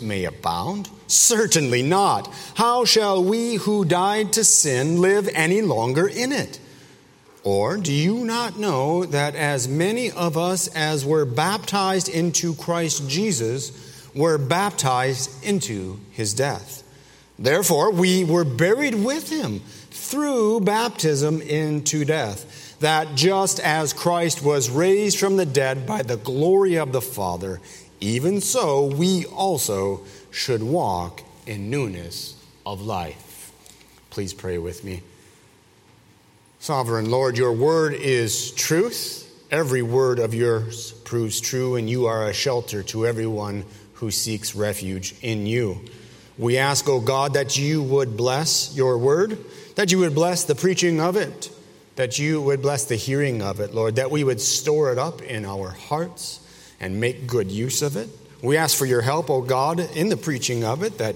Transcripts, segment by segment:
may abound? Certainly not. How shall we who died to sin live any longer in it? Or do you not know that as many of us as were baptized into Christ Jesus were baptized into his death? Therefore, we were buried with him through baptism into death, that just as Christ was raised from the dead by the glory of the Father, even so we also should walk in newness of life. Please pray with me. Sovereign Lord, your word is truth. Every word of yours proves true, and you are a shelter to everyone who seeks refuge in you. We ask, O oh God, that you would bless your word, that you would bless the preaching of it, that you would bless the hearing of it, Lord, that we would store it up in our hearts and make good use of it. We ask for your help, O oh God, in the preaching of it, that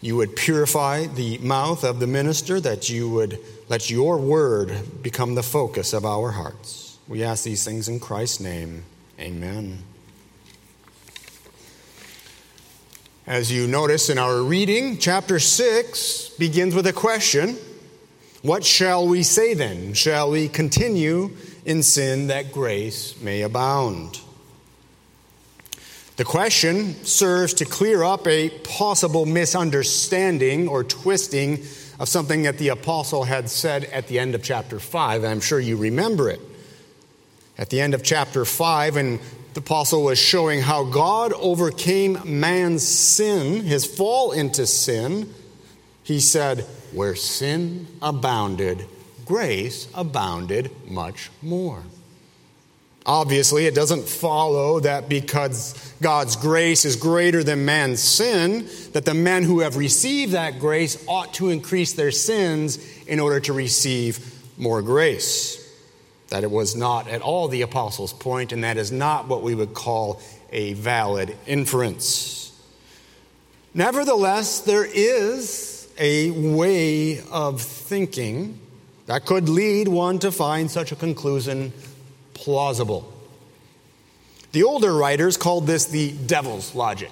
you would purify the mouth of the minister, that you would let your word become the focus of our hearts. We ask these things in Christ's name. Amen. As you notice in our reading, chapter 6 begins with a question What shall we say then? Shall we continue in sin that grace may abound? The question serves to clear up a possible misunderstanding or twisting of something that the apostle had said at the end of chapter 5. I'm sure you remember it. At the end of chapter 5, and the apostle was showing how God overcame man's sin, his fall into sin. He said, Where sin abounded, grace abounded much more. Obviously, it doesn't follow that because God's grace is greater than man's sin, that the men who have received that grace ought to increase their sins in order to receive more grace. That it was not at all the apostles' point, and that is not what we would call a valid inference. Nevertheless, there is a way of thinking that could lead one to find such a conclusion plausible. The older writers called this the devil's logic.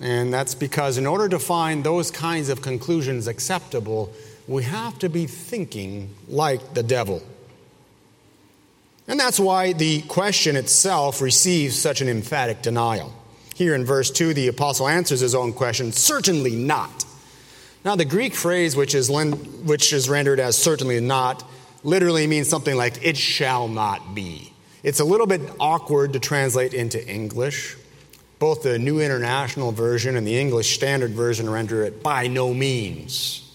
And that's because, in order to find those kinds of conclusions acceptable, we have to be thinking like the devil. And that's why the question itself receives such an emphatic denial. Here in verse 2, the apostle answers his own question certainly not. Now, the Greek phrase, which is, which is rendered as certainly not, literally means something like, it shall not be. It's a little bit awkward to translate into English. Both the New International Version and the English Standard Version render it by no means.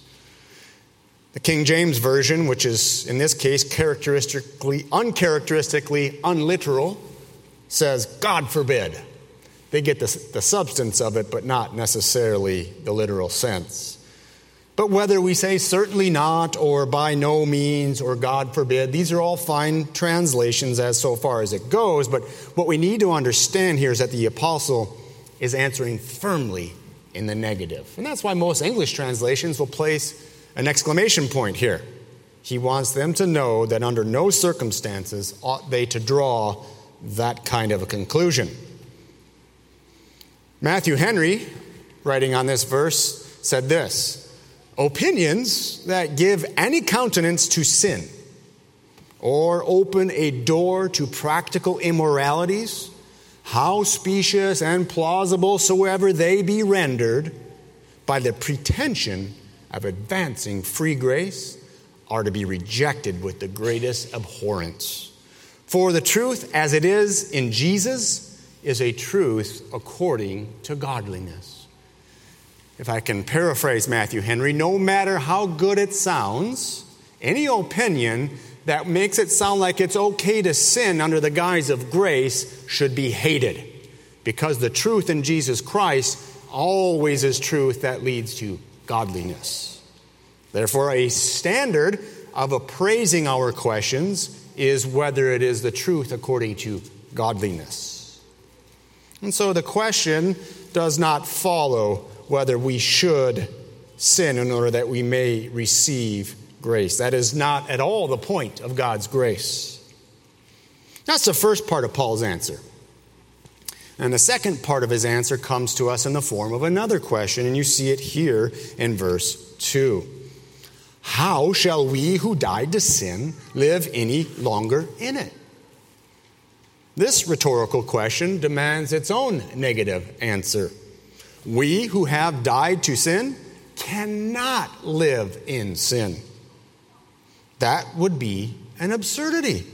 The King James Version, which is in this case characteristically, uncharacteristically unliteral, says, God forbid. They get the, the substance of it, but not necessarily the literal sense. But whether we say certainly not, or by no means, or God forbid, these are all fine translations as so far as it goes. But what we need to understand here is that the apostle is answering firmly in the negative. And that's why most English translations will place an exclamation point here. He wants them to know that under no circumstances ought they to draw that kind of a conclusion. Matthew Henry, writing on this verse, said this opinions that give any countenance to sin or open a door to practical immoralities, how specious and plausible soever they be rendered, by the pretension of advancing free grace, are to be rejected with the greatest abhorrence. For the truth as it is in Jesus is a truth according to godliness if I can paraphrase Matthew Henry, no matter how good it sounds, any opinion that makes it sound like it's okay to sin under the guise of grace should be hated. Because the truth in Jesus Christ always is truth that leads to godliness. Therefore, a standard of appraising our questions is whether it is the truth according to godliness. And so the question does not follow whether we should sin in order that we may receive grace. That is not at all the point of God's grace. That's the first part of Paul's answer. And the second part of his answer comes to us in the form of another question, and you see it here in verse 2. How shall we who died to sin live any longer in it? This rhetorical question demands its own negative answer. We who have died to sin cannot live in sin. That would be an absurdity.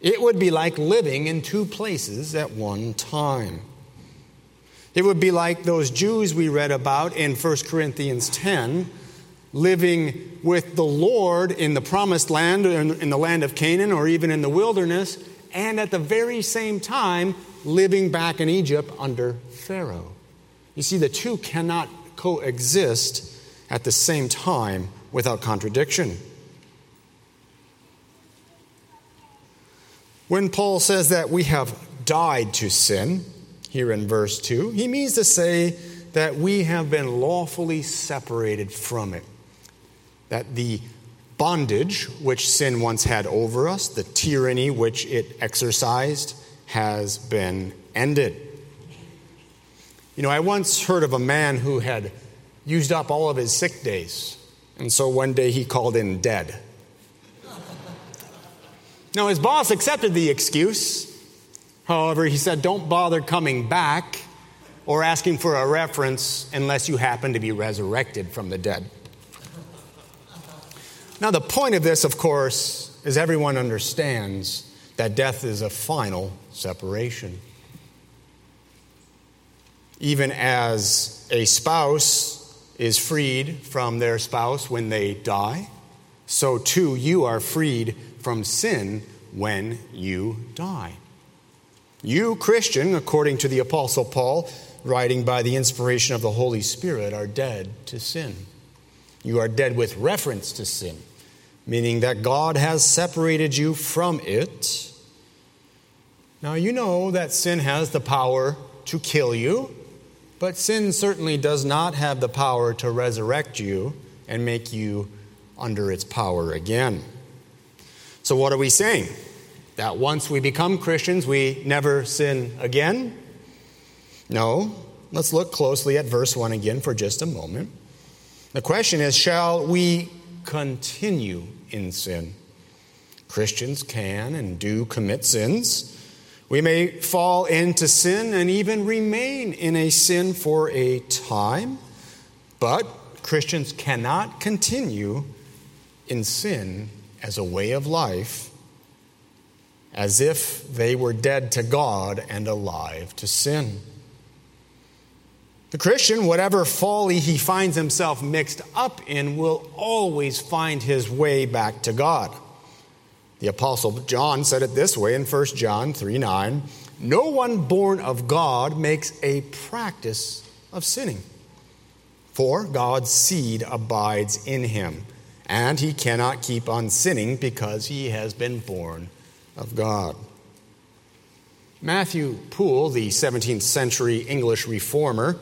It would be like living in two places at one time. It would be like those Jews we read about in 1 Corinthians 10, living with the Lord in the promised land, in the land of Canaan, or even in the wilderness, and at the very same time living back in Egypt under Pharaoh. You see, the two cannot coexist at the same time without contradiction. When Paul says that we have died to sin, here in verse 2, he means to say that we have been lawfully separated from it. That the bondage which sin once had over us, the tyranny which it exercised, has been ended. You know, I once heard of a man who had used up all of his sick days, and so one day he called in dead. Now, his boss accepted the excuse. However, he said, Don't bother coming back or asking for a reference unless you happen to be resurrected from the dead. Now, the point of this, of course, is everyone understands that death is a final separation. Even as a spouse is freed from their spouse when they die, so too you are freed from sin when you die. You, Christian, according to the Apostle Paul, writing by the inspiration of the Holy Spirit, are dead to sin. You are dead with reference to sin, meaning that God has separated you from it. Now, you know that sin has the power to kill you, but sin certainly does not have the power to resurrect you and make you under its power again. So, what are we saying? That once we become Christians, we never sin again? No. Let's look closely at verse 1 again for just a moment. The question is Shall we continue in sin? Christians can and do commit sins. We may fall into sin and even remain in a sin for a time, but Christians cannot continue in sin as a way of life as if they were dead to God and alive to sin. The Christian, whatever folly he finds himself mixed up in, will always find his way back to God. The Apostle John said it this way in 1 John 3 9 No one born of God makes a practice of sinning, for God's seed abides in him and he cannot keep on sinning because he has been born of God. Matthew Poole, the 17th century English reformer,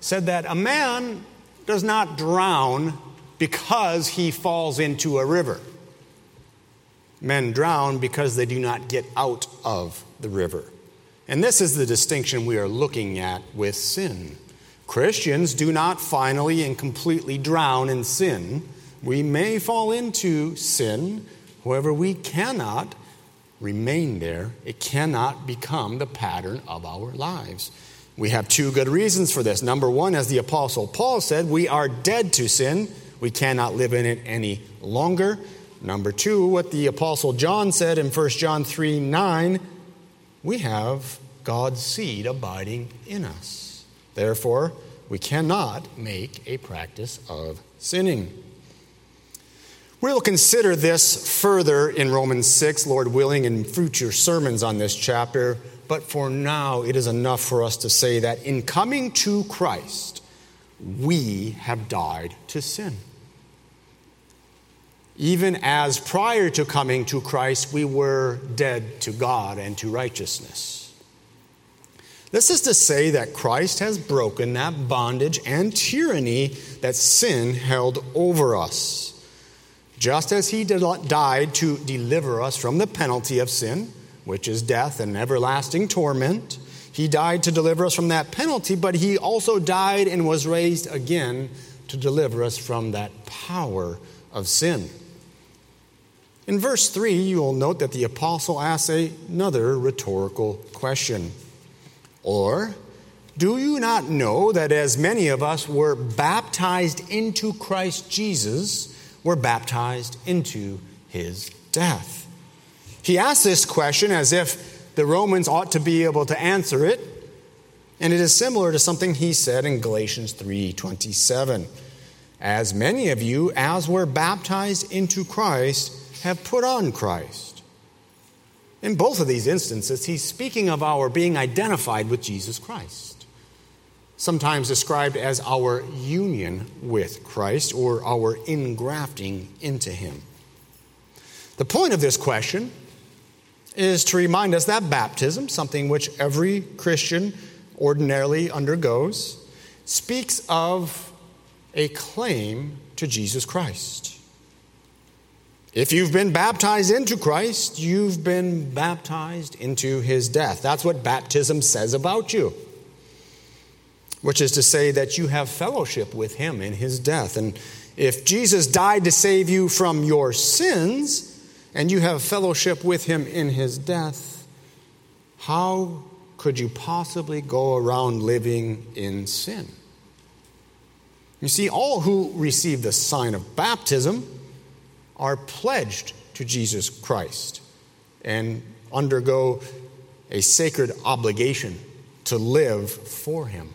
said that a man does not drown because he falls into a river. Men drown because they do not get out of the river. And this is the distinction we are looking at with sin. Christians do not finally and completely drown in sin we may fall into sin, however, we cannot remain there. It cannot become the pattern of our lives. We have two good reasons for this. Number one, as the Apostle Paul said, we are dead to sin. We cannot live in it any longer. Number two, what the Apostle John said in 1 John 3 9, we have God's seed abiding in us. Therefore, we cannot make a practice of sinning. We'll consider this further in Romans 6, Lord willing, in future sermons on this chapter. But for now, it is enough for us to say that in coming to Christ, we have died to sin. Even as prior to coming to Christ, we were dead to God and to righteousness. This is to say that Christ has broken that bondage and tyranny that sin held over us. Just as he died to deliver us from the penalty of sin, which is death and everlasting torment, He died to deliver us from that penalty, but he also died and was raised again to deliver us from that power of sin. In verse 3, you will note that the apostle asks another rhetorical question. Or, do you not know that as many of us were baptized into Christ Jesus, were baptized into his death? He asks this question as if the Romans ought to be able to answer it. And it is similar to something he said in Galatians 3:27. As many of you as were baptized into Christ have put on Christ. In both of these instances, he's speaking of our being identified with Jesus Christ, sometimes described as our union with Christ or our ingrafting into him. The point of this question is to remind us that baptism, something which every Christian ordinarily undergoes, speaks of a claim to Jesus Christ. If you've been baptized into Christ, you've been baptized into his death. That's what baptism says about you, which is to say that you have fellowship with him in his death. And if Jesus died to save you from your sins, and you have fellowship with him in his death, how could you possibly go around living in sin? You see, all who receive the sign of baptism are pledged to Jesus Christ and undergo a sacred obligation to live for him.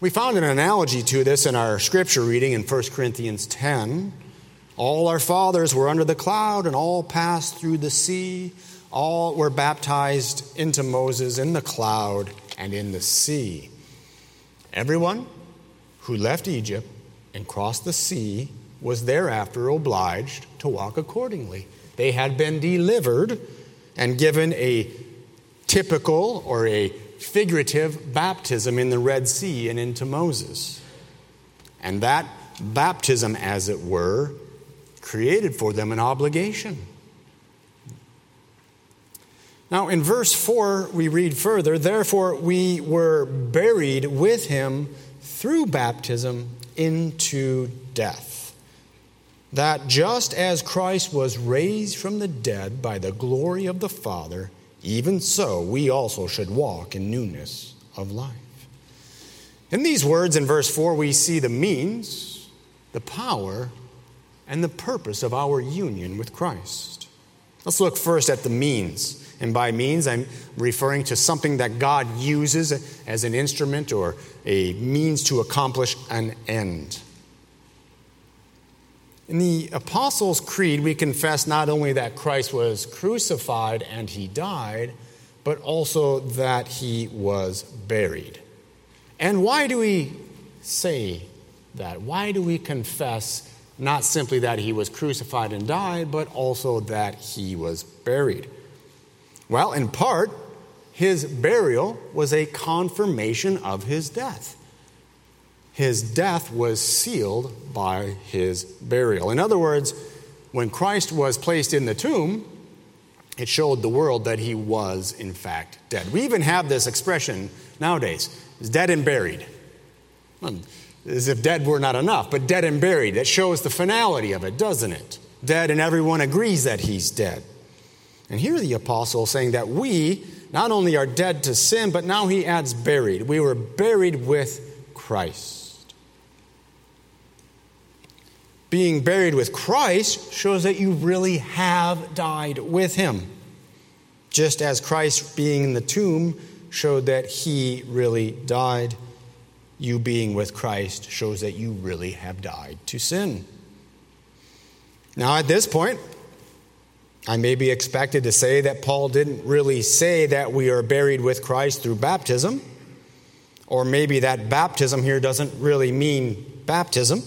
We found an analogy to this in our scripture reading in 1 Corinthians 10 all our fathers were under the cloud, and all passed through the sea. All were baptized into Moses in the cloud and in the sea. Everyone who left Egypt and crossed the sea was thereafter obliged to walk accordingly. They had been delivered and given a typical or a figurative baptism in the Red Sea and into Moses. And that baptism, as it were, created for them an obligation. Now, in verse 4, we read further, therefore, we were buried with him through baptism into death. That just as Christ was raised from the dead by the glory of the Father, even so we also should walk in newness of life. In these words in verse 4, we see the means, the power, and the purpose of our union with Christ. Let's look first at the means. And by means, I'm referring to something that God uses as an instrument or a means to accomplish an end. In the Apostles' Creed, we confess not only that Christ was crucified and he died, but also that he was buried. And why do we say that? Why do we confess not simply that he was crucified and died, but also that he was buried. Well, in part, his burial was a confirmation of his death. His death was sealed by his burial. In other words, when Christ was placed in the tomb, it showed the world that he was, in fact, dead. We even have this expression nowadays dead and buried hmm. as if dead were not enough, but dead and buried. That shows the finality of it, doesn't it? Dead, and everyone agrees that he's dead. And here the apostle saying that we not only are dead to sin, but now he adds buried. We were buried with Christ. Being buried with Christ shows that you really have died with him. Just as Christ being in the tomb showed that he really died you being with Christ shows that you really have died to sin. Now, at this point, I may be expected to say that Paul didn't really say that we are buried with Christ through baptism, or maybe that baptism here doesn't really mean baptism.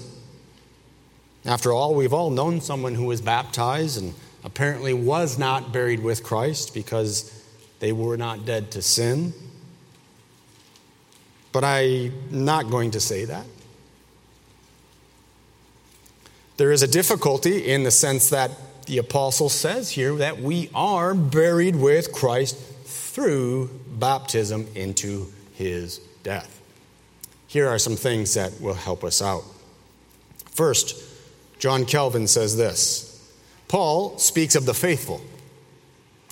After all, we've all known someone who was baptized and apparently was not buried with Christ because they were not dead to sin. But I'm not going to say that. There is a difficulty in the sense that the apostle says here that we are buried with Christ through baptism into his death. Here are some things that will help us out. First, John Calvin says this Paul speaks of the faithful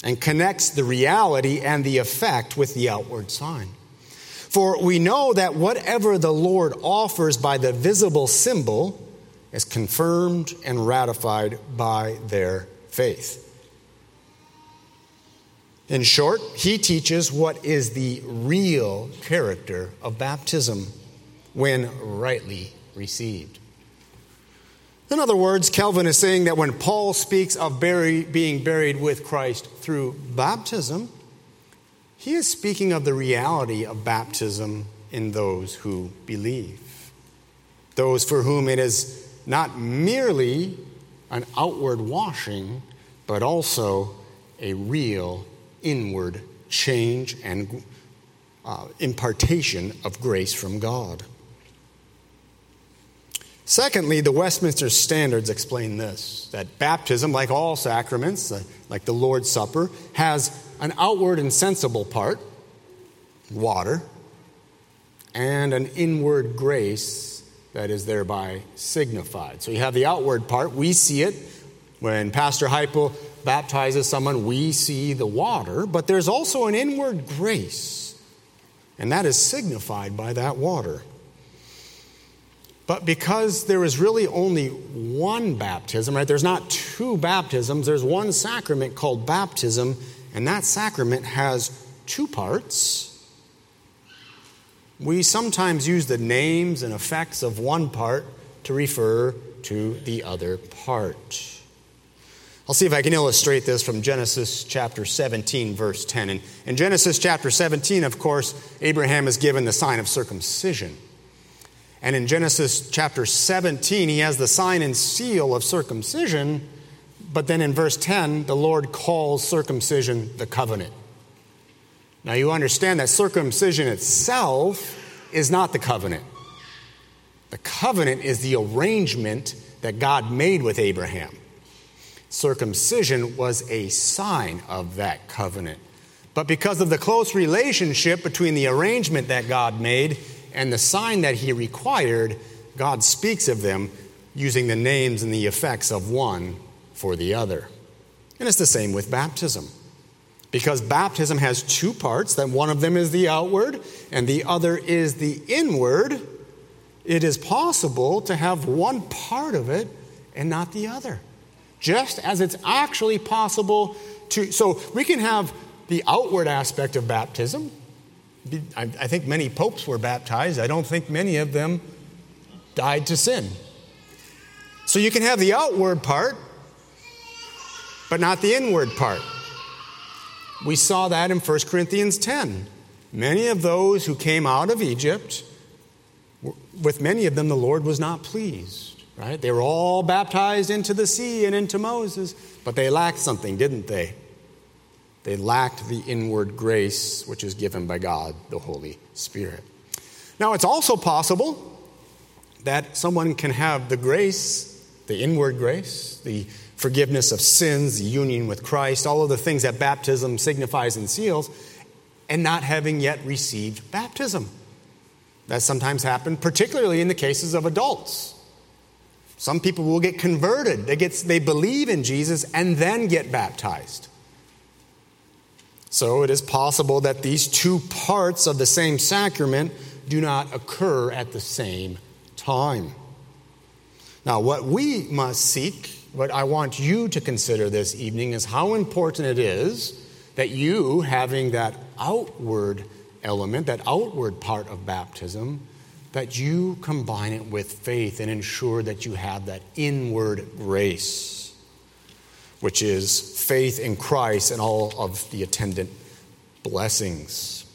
and connects the reality and the effect with the outward sign. For we know that whatever the Lord offers by the visible symbol is confirmed and ratified by their faith. In short, he teaches what is the real character of baptism when rightly received. In other words, Calvin is saying that when Paul speaks of bury, being buried with Christ through baptism, he is speaking of the reality of baptism in those who believe. Those for whom it is not merely an outward washing, but also a real inward change and uh, impartation of grace from God. Secondly, the Westminster Standards explain this that baptism, like all sacraments, uh, like the Lord's Supper, has an outward and sensible part, water, and an inward grace that is thereby signified. So you have the outward part, we see it. When Pastor Heipel baptizes someone, we see the water, but there's also an inward grace, and that is signified by that water. But because there is really only one baptism, right? There's not two baptisms, there's one sacrament called baptism, and that sacrament has two parts. We sometimes use the names and effects of one part to refer to the other part. I'll see if I can illustrate this from Genesis chapter 17, verse 10. And in Genesis chapter 17, of course, Abraham is given the sign of circumcision. And in Genesis chapter 17, he has the sign and seal of circumcision. But then in verse 10, the Lord calls circumcision the covenant. Now you understand that circumcision itself is not the covenant. The covenant is the arrangement that God made with Abraham. Circumcision was a sign of that covenant. But because of the close relationship between the arrangement that God made and the sign that he required, God speaks of them using the names and the effects of one for the other. And it's the same with baptism. Because baptism has two parts, that one of them is the outward and the other is the inward, it is possible to have one part of it and not the other. Just as it's actually possible to, so we can have the outward aspect of baptism, I think many popes were baptized. I don't think many of them died to sin. So you can have the outward part, but not the inward part. We saw that in 1 Corinthians 10. Many of those who came out of Egypt, with many of them, the Lord was not pleased, right? They were all baptized into the sea and into Moses, but they lacked something, didn't they? They lacked the inward grace which is given by God, the Holy Spirit. Now, it's also possible that someone can have the grace, the inward grace, the forgiveness of sins, the union with Christ, all of the things that baptism signifies and seals, and not having yet received baptism. That sometimes happens, particularly in the cases of adults. Some people will get converted. They, get, they believe in Jesus and then get baptized. So it is possible that these two parts of the same sacrament do not occur at the same time. Now, what we must seek, what I want you to consider this evening, is how important it is that you, having that outward element, that outward part of baptism, that you combine it with faith and ensure that you have that inward grace which is faith in Christ and all of the attendant blessings.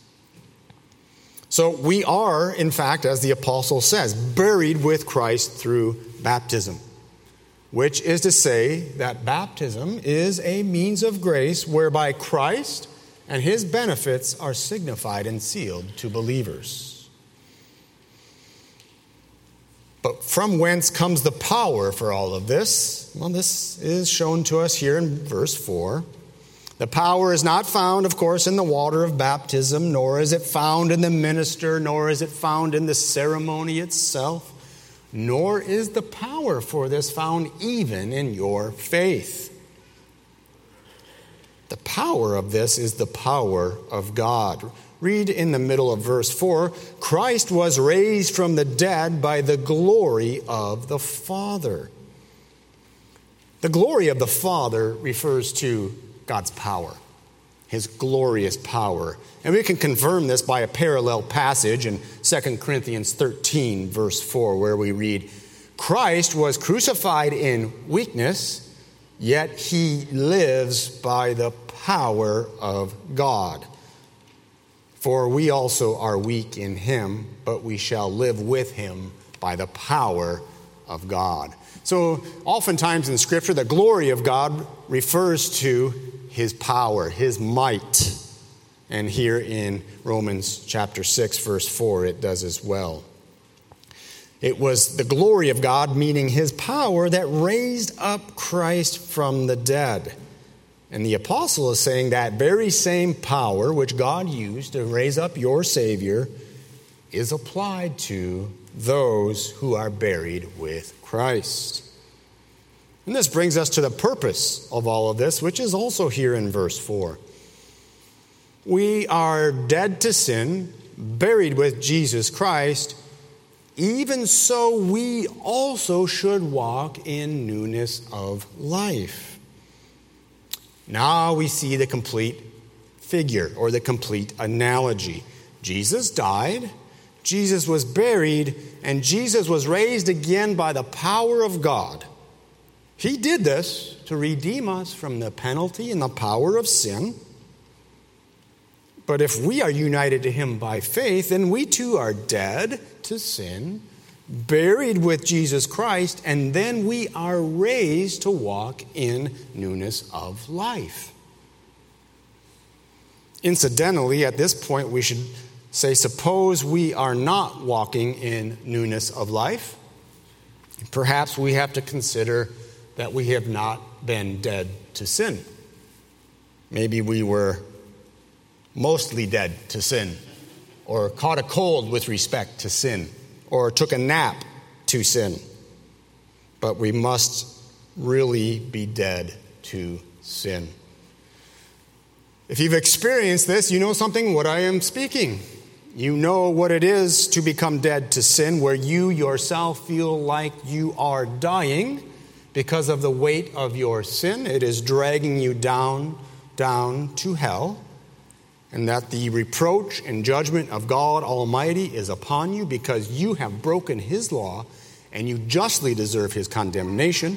So we are, in fact, as the apostle says, buried with Christ through baptism, which is to say that baptism is a means of grace whereby Christ and his benefits are signified and sealed to believers. But from whence comes the power for all of this? Well, this is shown to us here in verse 4 The power is not found, of course, in the water of baptism, nor is it found in the minister, nor is it found in the ceremony itself, nor is the power for this found even in your faith. The power of this is the power of God. Read in the middle of verse 4 Christ was raised from the dead by the glory of the Father. The glory of the Father refers to God's power, His glorious power. And we can confirm this by a parallel passage in 2 Corinthians 13, verse 4, where we read, Christ was crucified in weakness, yet he lives by the power of God. For we also are weak in him, but we shall live with him by the power of God. So, oftentimes in Scripture, the glory of God refers to his power, his might. And here in Romans chapter 6, verse 4, it does as well. It was the glory of God, meaning his power, that raised up Christ from the dead. And the apostle is saying that very same power which God used to raise up your Savior is applied to those who are buried with Christ. And this brings us to the purpose of all of this, which is also here in verse 4. We are dead to sin, buried with Jesus Christ. Even so, we also should walk in newness of life. Now we see the complete figure or the complete analogy. Jesus died, Jesus was buried, and Jesus was raised again by the power of God. He did this to redeem us from the penalty and the power of sin. But if we are united to Him by faith, then we too are dead to sin, buried with Jesus Christ, and then we are raised to walk in newness of life. Incidentally, at this point, we should say, suppose we are not walking in newness of life. Perhaps we have to consider that we have not been dead to sin. Maybe we were mostly dead to sin, or caught a cold with respect to sin, or took a nap to sin. But we must really be dead to sin. If you've experienced this, you know something what I am speaking. You know what it is to become dead to sin, where you yourself feel like you are dying because of the weight of your sin. It is dragging you down, down to hell. And that the reproach and judgment of God Almighty is upon you because you have broken His law and you justly deserve His condemnation.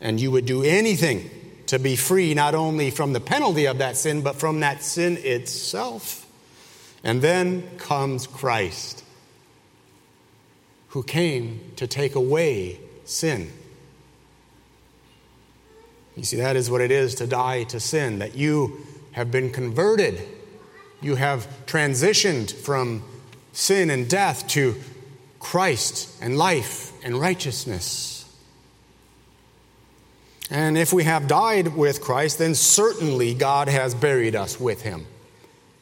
And you would do anything to be free not only from the penalty of that sin, but from that sin itself. And then comes Christ, who came to take away sin. You see, that is what it is to die to sin, that you have been converted. You have transitioned from sin and death to Christ and life and righteousness. And if we have died with Christ, then certainly God has buried us with him.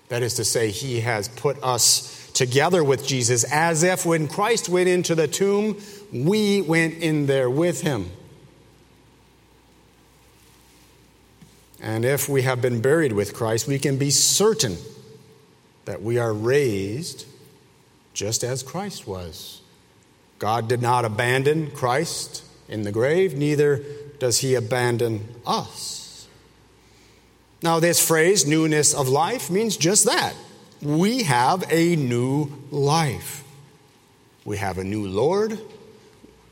That is to say, he has put us together with Jesus as if when Christ went into the tomb, we went in there with him. And if we have been buried with Christ, we can be certain that we are raised just as Christ was. God did not abandon Christ in the grave, neither does he abandon us. Now, this phrase, newness of life, means just that. We have a new life. We have a new Lord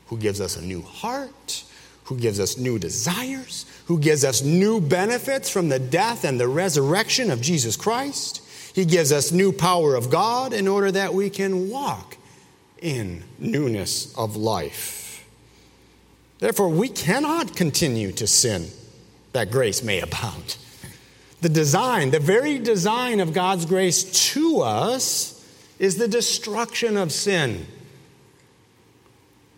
who gives us a new heart, who gives us new desires, who gives us new benefits from the death and the resurrection of Jesus Christ. He gives us new power of God in order that we can walk in newness of life. Therefore, we cannot continue to sin that grace may abound. The design, the very design of God's grace to us is the destruction of sin.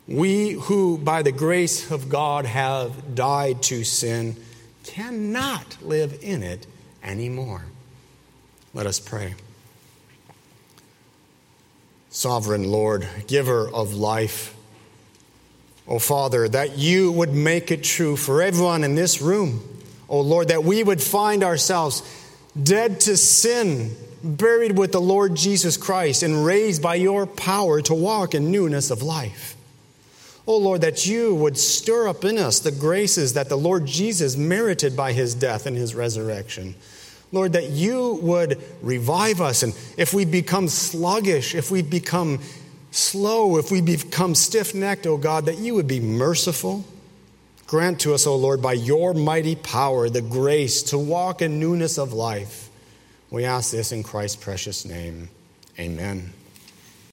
We who, by the grace of God, have died to sin cannot live in it anymore. Let us pray. Sovereign Lord, giver of life, O oh Father, that you would make it true for everyone in this room. O oh Lord, that we would find ourselves dead to sin, buried with the Lord Jesus Christ, and raised by your power to walk in newness of life. O oh Lord, that you would stir up in us the graces that the Lord Jesus merited by his death and his resurrection. Lord, that you would revive us. And if we become sluggish, if we become slow, if we become stiff necked, O oh God, that you would be merciful. Grant to us, O Lord, by your mighty power, the grace to walk in newness of life. We ask this in Christ's precious name. Amen.